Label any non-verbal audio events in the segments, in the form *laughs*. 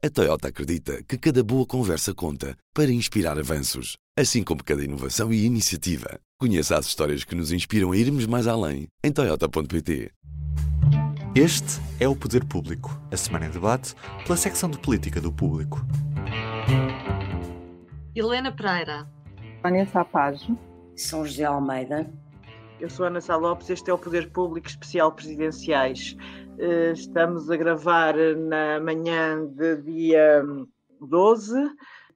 A Toyota acredita que cada boa conversa conta para inspirar avanços, assim como cada inovação e iniciativa. Conheça as histórias que nos inspiram a irmos mais além em Toyota.pt. Este é o Poder Público, a semana em debate pela secção de política do público. Helena Pereira. Vânia Sapage. São José Almeida. Eu sou Ana Sá Lopes, este é o Poder Público Especial Presidenciais. Eh, estamos a gravar na manhã de dia 12,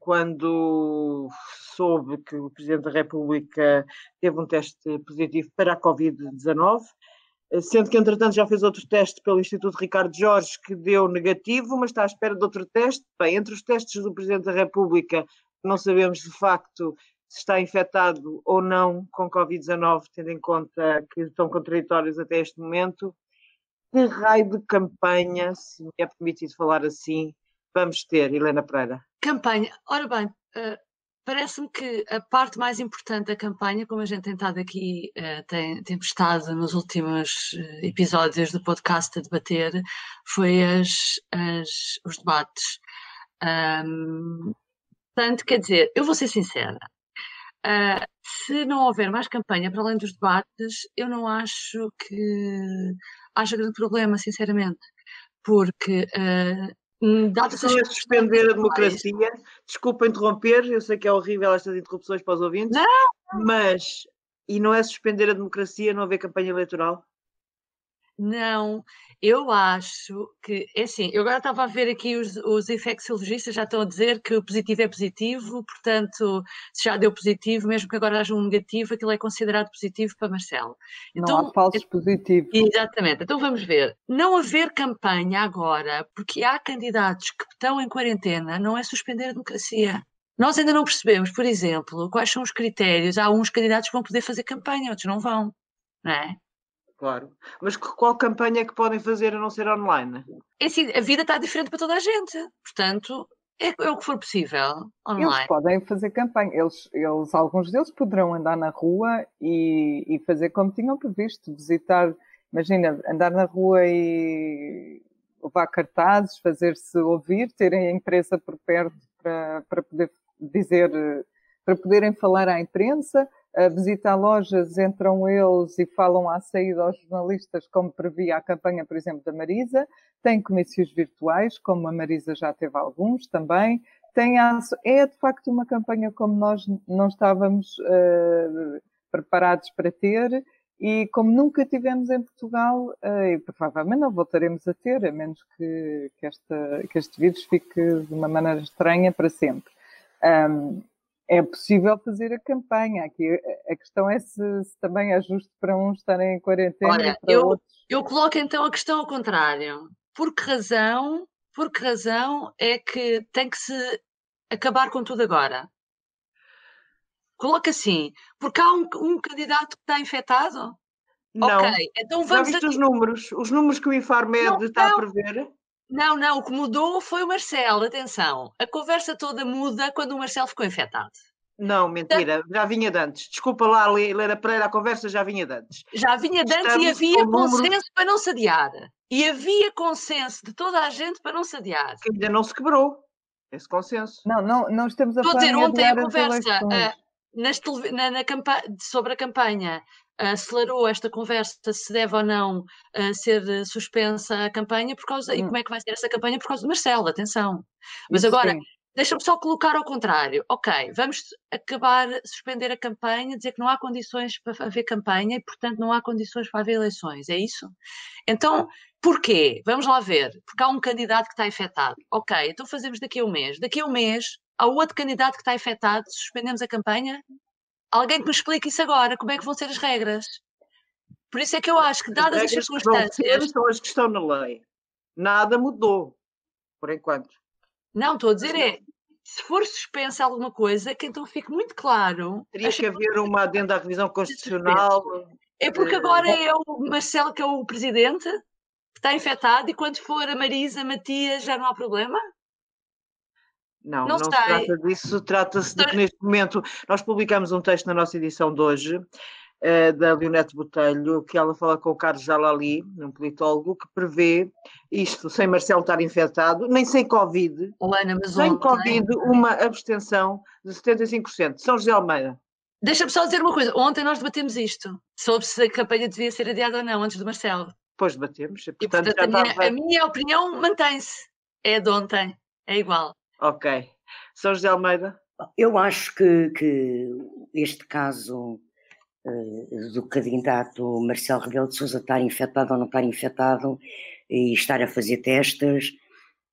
quando soube que o Presidente da República teve um teste positivo para a Covid-19, eh, sendo que, entretanto, já fez outro teste pelo Instituto Ricardo Jorge, que deu negativo, mas está à espera de outro teste. Bem, entre os testes do Presidente da República, não sabemos de facto se está infectado ou não com Covid-19, tendo em conta que estão contraditórios até este momento. Que raio de campanha, se me é permitido falar assim, vamos ter, Helena Pereira? Campanha. Ora bem, uh, parece-me que a parte mais importante da campanha, como a gente tem estado aqui, uh, tem, tem estado nos últimos uh, episódios do podcast a debater, foi as, as, os debates. Um, portanto, quer dizer, eu vou ser sincera, Uh, se não houver mais campanha para além dos debates, eu não acho que haja grande problema, sinceramente, porque uh, dadas as suspender a democracia, desculpa interromper, eu sei que é horrível estas interrupções para os ouvintes, não. mas e não é suspender a democracia não haver campanha eleitoral? Não, eu acho que, é assim, eu agora estava a ver aqui os, os infecciologistas já estão a dizer que o positivo é positivo, portanto, se já deu positivo, mesmo que agora haja um negativo, aquilo é considerado positivo para Marcelo. Então, não há falsos positivos. Exatamente, então vamos ver. Não haver campanha agora, porque há candidatos que estão em quarentena, não é suspender a democracia. Nós ainda não percebemos, por exemplo, quais são os critérios. Há uns candidatos que vão poder fazer campanha, outros não vão, não é? Claro. Mas qual campanha é que podem fazer a não ser online? É assim, a vida está diferente para toda a gente. Portanto, é, é, o que for possível online. Eles podem fazer campanha. Eles, eles, alguns deles poderão andar na rua e, e fazer como tinham previsto, visitar, imagina, andar na rua e levar cartazes, fazer-se ouvir, terem a imprensa por perto para, para poder dizer, para poderem falar à imprensa visitar lojas, entram eles e falam à saída aos jornalistas, como previa a campanha, por exemplo, da Marisa. Tem comícios virtuais, como a Marisa já teve alguns também. Tem é de facto uma campanha como nós não estávamos uh, preparados para ter e como nunca tivemos em Portugal, uh, e provavelmente não voltaremos a ter, a menos que, que, esta, que este vírus fique de uma maneira estranha para sempre. Um, é possível fazer a campanha. Aqui a questão é se, se também é justo para uns estarem em quarentena Olha, e para eu, outros. Eu coloco então a questão ao contrário. Por que razão, por que razão é que tem que se acabar com tudo agora? Coloca assim, porque há um, um candidato que está infectado? Não. Ok, então vamos. Já viste a... os números? Os números que o Infarmed não, está não. a prever? Não, não, o que mudou foi o Marcelo, atenção. A conversa toda muda quando o Marcelo ficou infectado. Não, mentira, já vinha de antes. Desculpa lá, Helena Pereira, a conversa já vinha de antes. Já vinha de antes e havia consenso número... para não se adiar. E havia consenso de toda a gente para não se adiar. Que ainda não se quebrou esse consenso. Não, não, não estamos a Estou falar a dizer, ontem a conversa uh, nas, na, na sobre a campanha acelerou esta conversa se deve ou não uh, ser suspensa a campanha por causa, hum. e como é que vai ser essa campanha por causa do Marcelo, atenção. Mas Isso agora, deixa-me só colocar ao contrário. Ok, vamos acabar, suspender a campanha, dizer que não há condições para haver campanha e, portanto, não há condições para haver eleições, é isso? Então, porquê? Vamos lá ver. Porque há um candidato que está infectado. Ok, então fazemos daqui a um mês. Daqui a um mês, há outro candidato que está infectado, suspendemos a campanha? Alguém que me explique isso agora, como é que vão ser as regras? Por isso é que eu acho que, dadas as, as circunstâncias. são as que estão na lei. Nada mudou, por enquanto. Não, estou a dizer é, se for suspensa alguma coisa, que então fique muito claro. Teria que haver uma adenda à revisão constitucional. É porque agora é o Marcelo que é o presidente, que está infectado, e quando for a Marisa, Matias, já não há problema? Não, não, não se trata disso, trata-se de que neste momento nós publicamos um texto na nossa edição de hoje uh, da Leonete Botelho, que ela fala com o Carlos Jalali, um politólogo, que prevê isto, sem Marcelo estar infectado, nem sem Covid, oh, Ana, mas sem ontem... Covid, uma abstenção de 75%. São José Almeida. Deixa-me só dizer uma coisa. Ontem nós debatemos isto, sobre se a campanha devia ser adiada ou não, antes do Marcelo. Pois debatemos. Portanto, e, portanto, a, minha, a minha opinião mantém-se. É de ontem. É igual. Ok. São José Almeida? Eu acho que, que este caso uh, do candidato Marcelo Rebelo de Sousa estar infectado ou não estar infectado e estar a fazer testes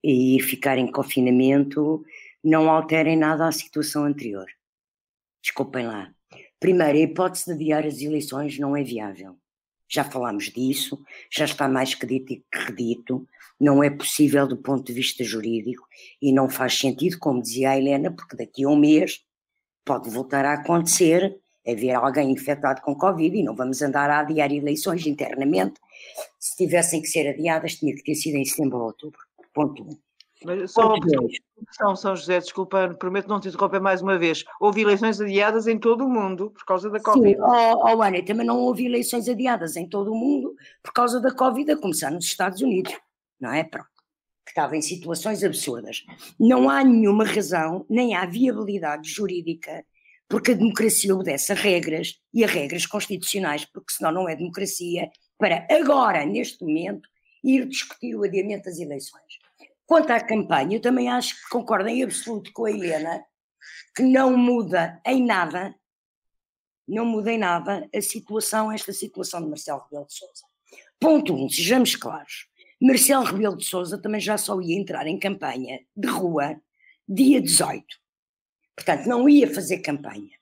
e ficar em confinamento não alterem nada à situação anterior. Desculpem lá. Primeiro, a hipótese de adiar as eleições não é viável. Já falámos disso, já está mais que dito e que redito não é possível do ponto de vista jurídico e não faz sentido, como dizia a Helena, porque daqui a um mês pode voltar a acontecer haver alguém infectado com Covid e não vamos andar a adiar eleições internamente. Se tivessem que ser adiadas, tinha que ter sido em setembro ou outubro. Ponto 1. Um. Mas só uma São José, desculpa, prometo não te interromper mais uma vez. Houve eleições adiadas em todo o mundo por causa da Covid. Sim, oh, oh Ana, também não houve eleições adiadas em todo o mundo por causa da Covid, a começar nos Estados Unidos não é? Pronto. Que estava em situações absurdas. Não há nenhuma razão, nem há viabilidade jurídica, porque a democracia obedece a regras e a regras constitucionais, porque senão não é democracia, para agora, neste momento, ir discutir o adiamento das eleições. Quanto à campanha, eu também acho que concordo em absoluto com a Helena, que não muda em nada, não muda em nada a situação, esta situação de Marcelo Rebelo de Sousa. Ponto 1, um, sejamos claros. Marcelo Rebelo de Sousa também já só ia entrar em campanha de rua dia 18. Portanto, não ia fazer campanha.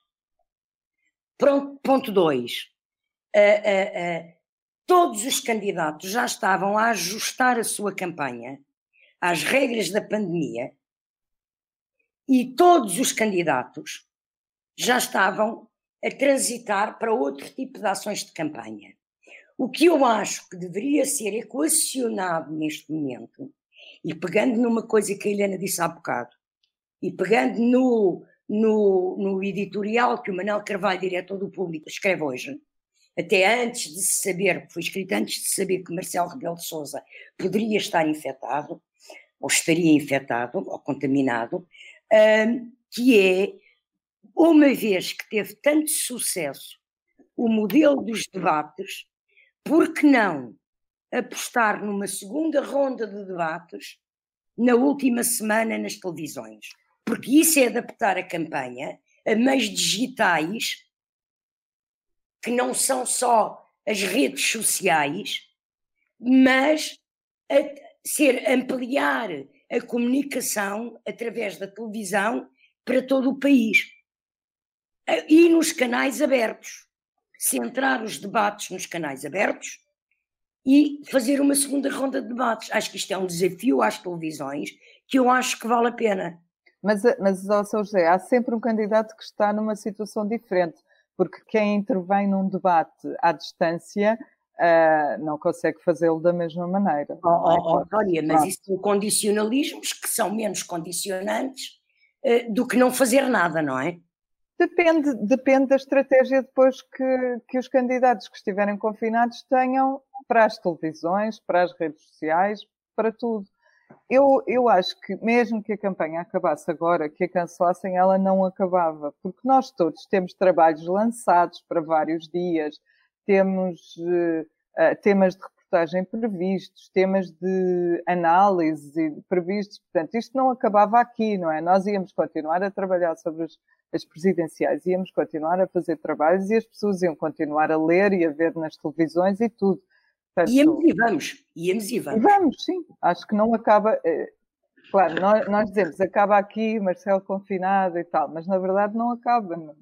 Pronto, ponto 2. Uh, uh, uh, todos os candidatos já estavam a ajustar a sua campanha às regras da pandemia e todos os candidatos já estavam a transitar para outro tipo de ações de campanha. O que eu acho que deveria ser equacionado neste momento, e pegando numa coisa que a Helena disse há bocado, e pegando no, no, no editorial que o Manuel Carvalho, diretor do Público, escreve hoje, até antes de se saber, foi escrito antes de saber que Marcelo Rebelo de Sousa poderia estar infectado, ou estaria infectado, ou contaminado, um, que é, uma vez que teve tanto sucesso o modelo dos debates, por que não apostar numa segunda ronda de debates na última semana nas televisões? Porque isso é adaptar a campanha a meios digitais que não são só as redes sociais, mas a ser ampliar a comunicação através da televisão para todo o país. E nos canais abertos centrar os debates nos canais abertos e fazer uma segunda ronda de debates. Acho que isto é um desafio às televisões que eu acho que vale a pena. Mas, mas ó, São José, há sempre um candidato que está numa situação diferente, porque quem intervém num debate à distância uh, não consegue fazê-lo da mesma maneira. Oh, oh, oh, Dória, mas isso são condicionalismos que são menos condicionantes uh, do que não fazer nada, não é? Depende, depende da estratégia depois que, que os candidatos que estiverem confinados tenham para as televisões, para as redes sociais, para tudo. Eu, eu acho que mesmo que a campanha acabasse agora, que a cancelassem, ela não acabava, porque nós todos temos trabalhos lançados para vários dias, temos uh, temas de reportagem previstos, temas de análise previstos, portanto, isto não acabava aqui, não é? Nós íamos continuar a trabalhar sobre os as presidenciais íamos continuar a fazer trabalhos e as pessoas iam continuar a ler e a ver nas televisões e tudo. Portanto, íamos e vamos, íamos e vamos. Vamos, sim. Acho que não acaba. Eh, claro, nós, nós dizemos acaba aqui, Marcelo confinado e tal, mas na verdade não acaba. Não.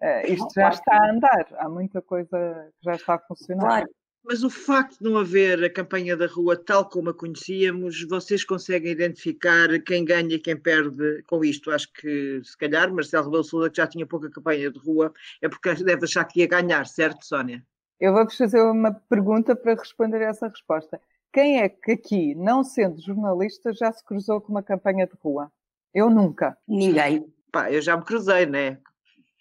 Uh, isto já está a andar, há muita coisa que já está a funcionar. Claro, mas o facto de não haver a campanha da rua tal como a conhecíamos, vocês conseguem identificar quem ganha e quem perde com isto? Acho que, se calhar, Marcelo Rebelo Sousa, que já tinha pouca campanha de rua, é porque *laughs* deve achar que ia ganhar, certo, Sónia? Eu vou-vos fazer uma pergunta para responder a essa resposta. Quem é que aqui, não sendo jornalista, já se cruzou com uma campanha de rua? Eu nunca. Ninguém. Pá, eu já me cruzei, né?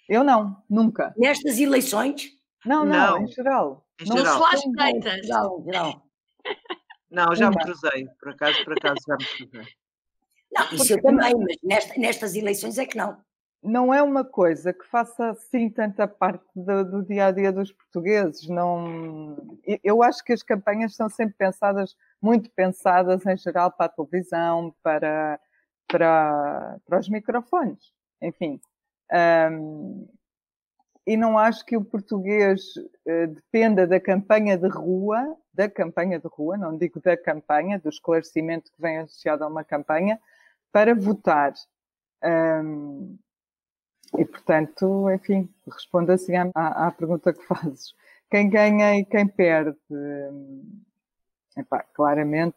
Eu não, nunca. Nestas eleições? Não, não, não, em geral. Em não geral. Soares Freitas. Geral, geral. *laughs* Não, já me cruzei, por acaso, por acaso já me cruzei. Não, isso eu também, mas nesta, nestas eleições é que não. Não é uma coisa que faça assim tanta parte do, do dia a dia dos portugueses. Não, eu acho que as campanhas são sempre pensadas, muito pensadas em geral para a televisão, para, para, para os microfones, enfim. Um, e não acho que o português uh, dependa da campanha de rua, da campanha de rua, não digo da campanha, do esclarecimento que vem associado a uma campanha, para votar. Um, e, portanto, enfim, respondo assim à, à, pergunta que *laughs* fazes. Quem ganha e quem perde? Epá, claramente,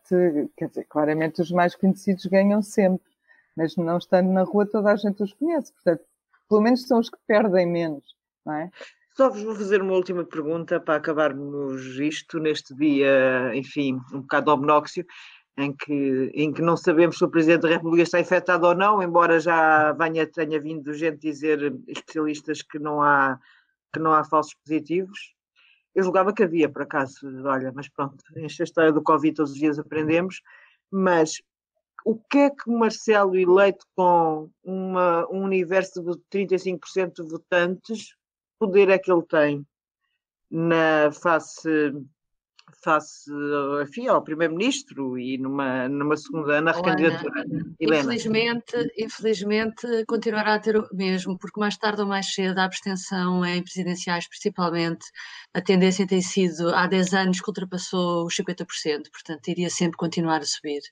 quer dizer, claramente os mais conhecidos ganham sempre, mas não estando na rua toda a gente os conhece, portanto, pelo menos são os que perdem menos não é? Só vos vou fazer uma última pergunta para acabarmos isto neste dia, enfim, um bocado obnóxio, em que, em que não sabemos se o Presidente da República está infectado ou não, embora já venha, tenha vindo gente dizer, especialistas, que não há, que não há falsos positivos. Eu julgava que havia, por acaso, olha, mas pronto, esta história do Covid todos os dias aprendemos, mas o que é que Marcelo eleito com uma, um universo de 35% de votantes poder é que ele tem na face face enfim, ao primeiro-ministro e numa, numa segunda na recandidatura. Infelizmente, infelizmente continuará a ter o mesmo, porque mais tarde ou mais cedo a abstenção em presidenciais, principalmente, a tendência tem sido há 10 anos que ultrapassou os 50%, portanto iria sempre continuar a subir.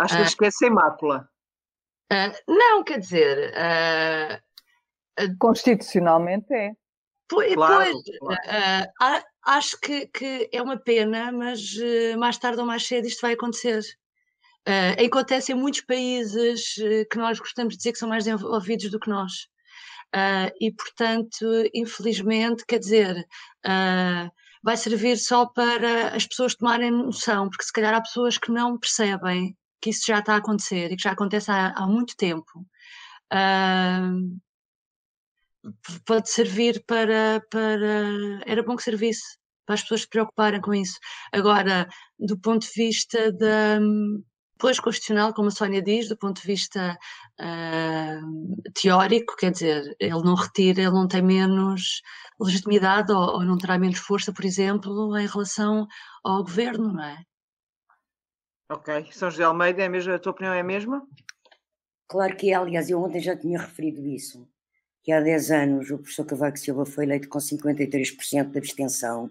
Acho que uh, esquece a mácula. Uh, não, quer dizer. Uh, Constitucionalmente é. Pois, claro, pois claro. Uh, acho que, que, é uma pena, mas uh, mais tarde ou mais cedo isto vai acontecer. Uh, acontece em muitos países que nós gostamos de dizer que são mais desenvolvidos do que nós. e, portanto, infelizmente, quer dizer, vai servir só para as pessoas tomarem noção, porque se calhar há pessoas que não percebem que isso já está a acontecer e que já acontece há, há muito tempo. Uh, pode servir para, para. Era bom que servisse para as pessoas se preocuparem com isso. Agora, do ponto de vista da. Pois constitucional, como a Sónia diz, do ponto de vista uh, teórico, quer dizer, ele não retira, ele não tem menos legitimidade ou, ou, não terá menos força, por exemplo, em relação ao governo, não é? Ok. São José Almeida, é mesmo, a tua opinião é a mesma? Claro que é, aliás, eu ontem já tinha referido isso que há 10 anos o professor Cavaco Silva foi eleito com 53% de abstenção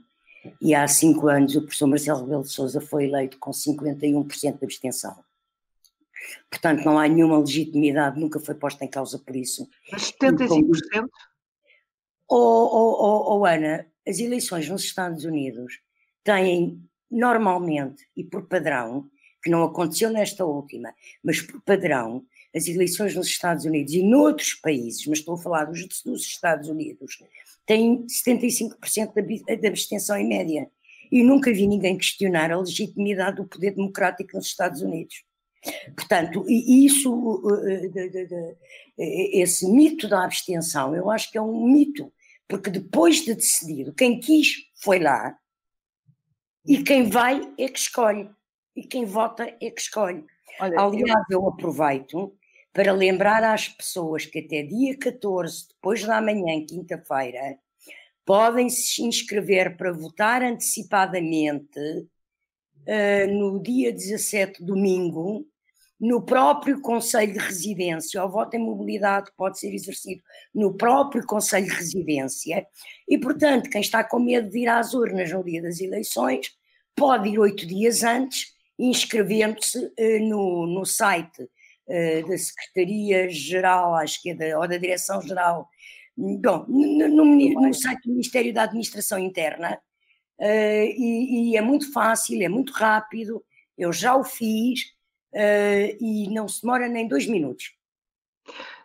e há 5 anos o professor Marcelo Rebelo de Sousa foi eleito com 51% de abstenção. Portanto, não há nenhuma legitimidade, nunca foi posta em causa por isso. Mas 75%? Oh, oh, oh, oh, Ana, as eleições nos Estados Unidos têm normalmente e por padrão, que não aconteceu nesta última, mas por padrão, as eleições nos Estados Unidos e noutros países, mas estou a falar dos, dos Estados Unidos, têm 75% de abstenção em média. E nunca vi ninguém questionar a legitimidade do poder democrático nos Estados Unidos. Portanto, isso, esse mito da abstenção, eu acho que é um mito, porque depois de decidido, quem quis foi lá, e quem vai é que escolhe, e quem vota é que escolhe. Olha, Aliás, eu aproveito para lembrar às pessoas que até dia 14, depois da manhã, quinta-feira, podem se inscrever para votar antecipadamente uh, no dia 17, domingo, no próprio Conselho de Residência. O voto em mobilidade pode ser exercido no próprio Conselho de Residência e, portanto, quem está com medo de ir às urnas no dia das eleições pode ir oito dias antes, inscrevendo-se uh, no, no site uh, da Secretaria-Geral, acho que é da, ou da Direção-Geral, bom, no, no, no, site do Ministério da Administração Interna, uh, e, e, é muito fácil, é muito rápido, eu já o fiz, uh, e não se demora nem dois minutos.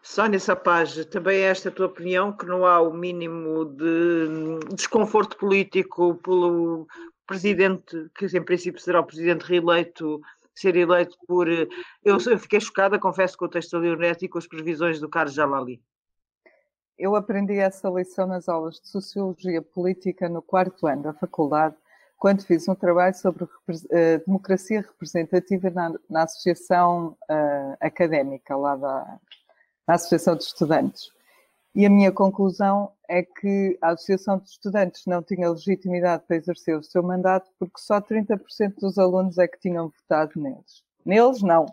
Sónia Sapage, também é esta a tua opinião que não há o mínimo de desconforto político pelo presidente, que em princípio será o presidente reeleito, ser eleito por. Eh, eu, eu fiquei chocada, confesso, com o texto da Leonete e com as previsões do Carlos Jalali. eu aprendi essa lição nas aulas de Sociologia Política no quarto ano da faculdade, quando fiz um trabalho sobre uh, democracia representativa na, na Associação uh, Académica, lá da Associação de Estudantes. E a minha conclusão é que a Associação de Estudantes não tinha legitimidade para exercer o seu mandato porque só 30% dos alunos é que tinham votado neles. Neles, não,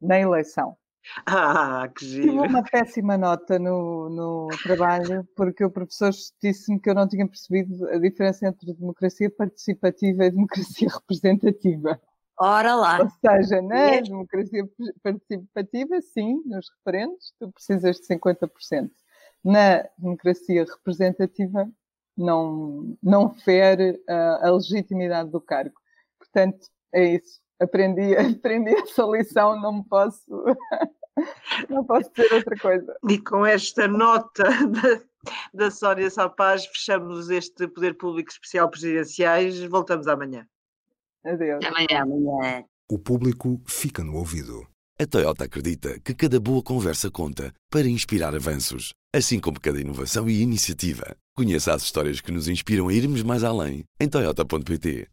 na eleição. Ah, que giro. Tive uma péssima nota no, no trabalho porque o professor disse-me que eu não tinha percebido a diferença entre democracia participativa e democracia *laughs* representativa. Ora lá. Ou seja, na democracia participativa, sim, nos referendos, tu precisas de 50% na democracia representativa não, não fere a, a legitimidade do cargo. Portanto, é isso. Aprendi, *laughs* aprendi essa lição, não me posso, *laughs* não posso dizer outra coisa. E com esta nota da, da Sónia Sapaz, fechamos este Poder Público Especial Presidenciais. Voltamos amanhã. Adeus. Amanhã. amanhã. O público fica no ouvido. A Toyota acredita que cada boa conversa conta para inspirar avanços, assim como cada inovação e iniciativa. Conheça as histórias que nos inspiram a irmos mais além em Toyota.pt.